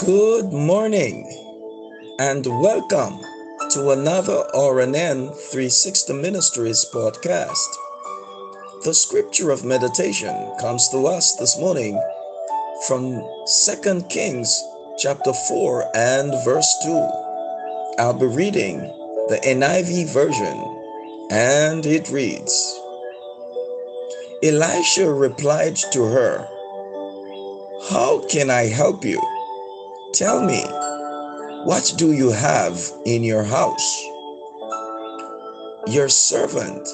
Good morning and welcome to another RNN 360 Ministries podcast. The scripture of meditation comes to us this morning from 2 Kings chapter 4 and verse 2. I'll be reading the NIV version and it reads Elisha replied to her, How can I help you? Tell me, what do you have in your house? Your servant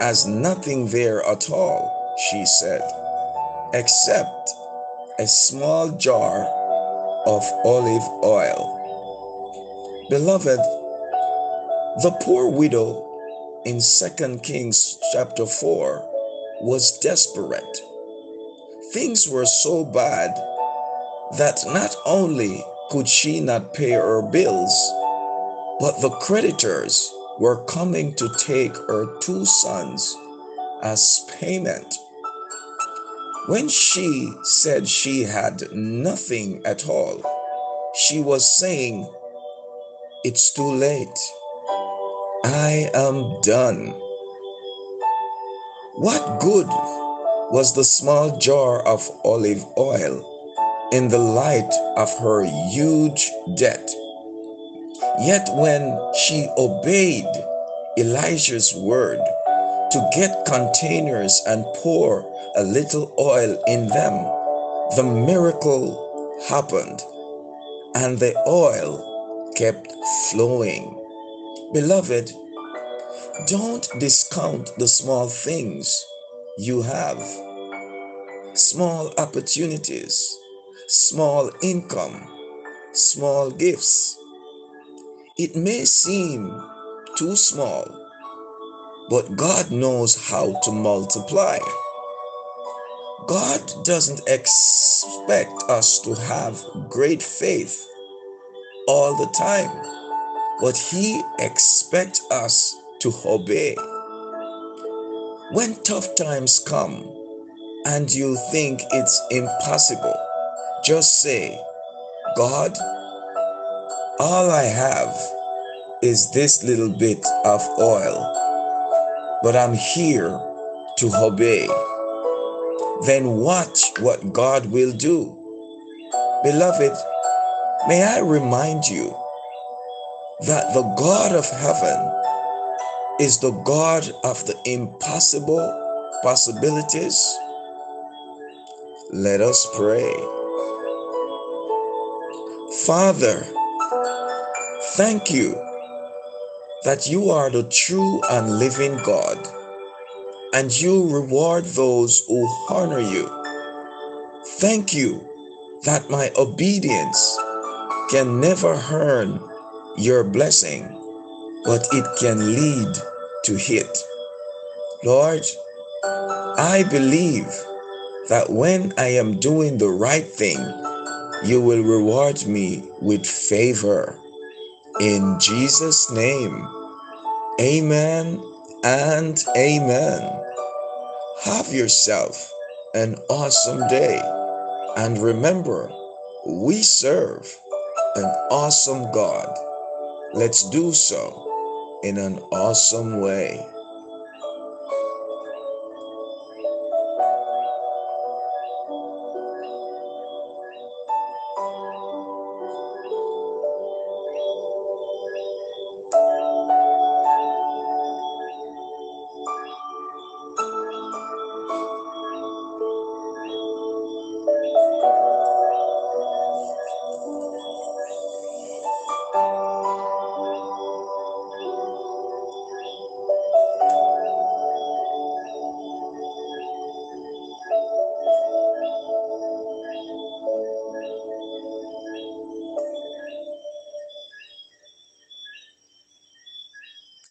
has nothing there at all, she said, except a small jar of olive oil. Beloved, the poor widow in 2 Kings chapter 4 was desperate. Things were so bad that not only could she not pay her bills, but the creditors were coming to take her two sons as payment. When she said she had nothing at all, she was saying, It's too late. I am done. What good was the small jar of olive oil in the light of her huge debt. Yet when she obeyed Elijah's word to get containers and pour a little oil in them, the miracle happened and the oil kept flowing. Beloved, don't discount the small things you have, small opportunities small income, small gifts. It may seem too small, but God knows how to multiply. God doesn't expect us to have great faith all the time, but He expects us to obey. When tough times come and you think it's impossible, just say, God, all I have is this little bit of oil, but I'm here to obey. Then watch what God will do. Beloved, may I remind you that the God of heaven is the God of the impossible possibilities. Let us pray. Father, thank you that you are the true and living God, and you reward those who honor you. Thank you that my obedience can never earn your blessing, but it can lead to it. Lord, I believe that when I am doing the right thing, you will reward me with favor. In Jesus' name, amen and amen. Have yourself an awesome day. And remember, we serve an awesome God. Let's do so in an awesome way.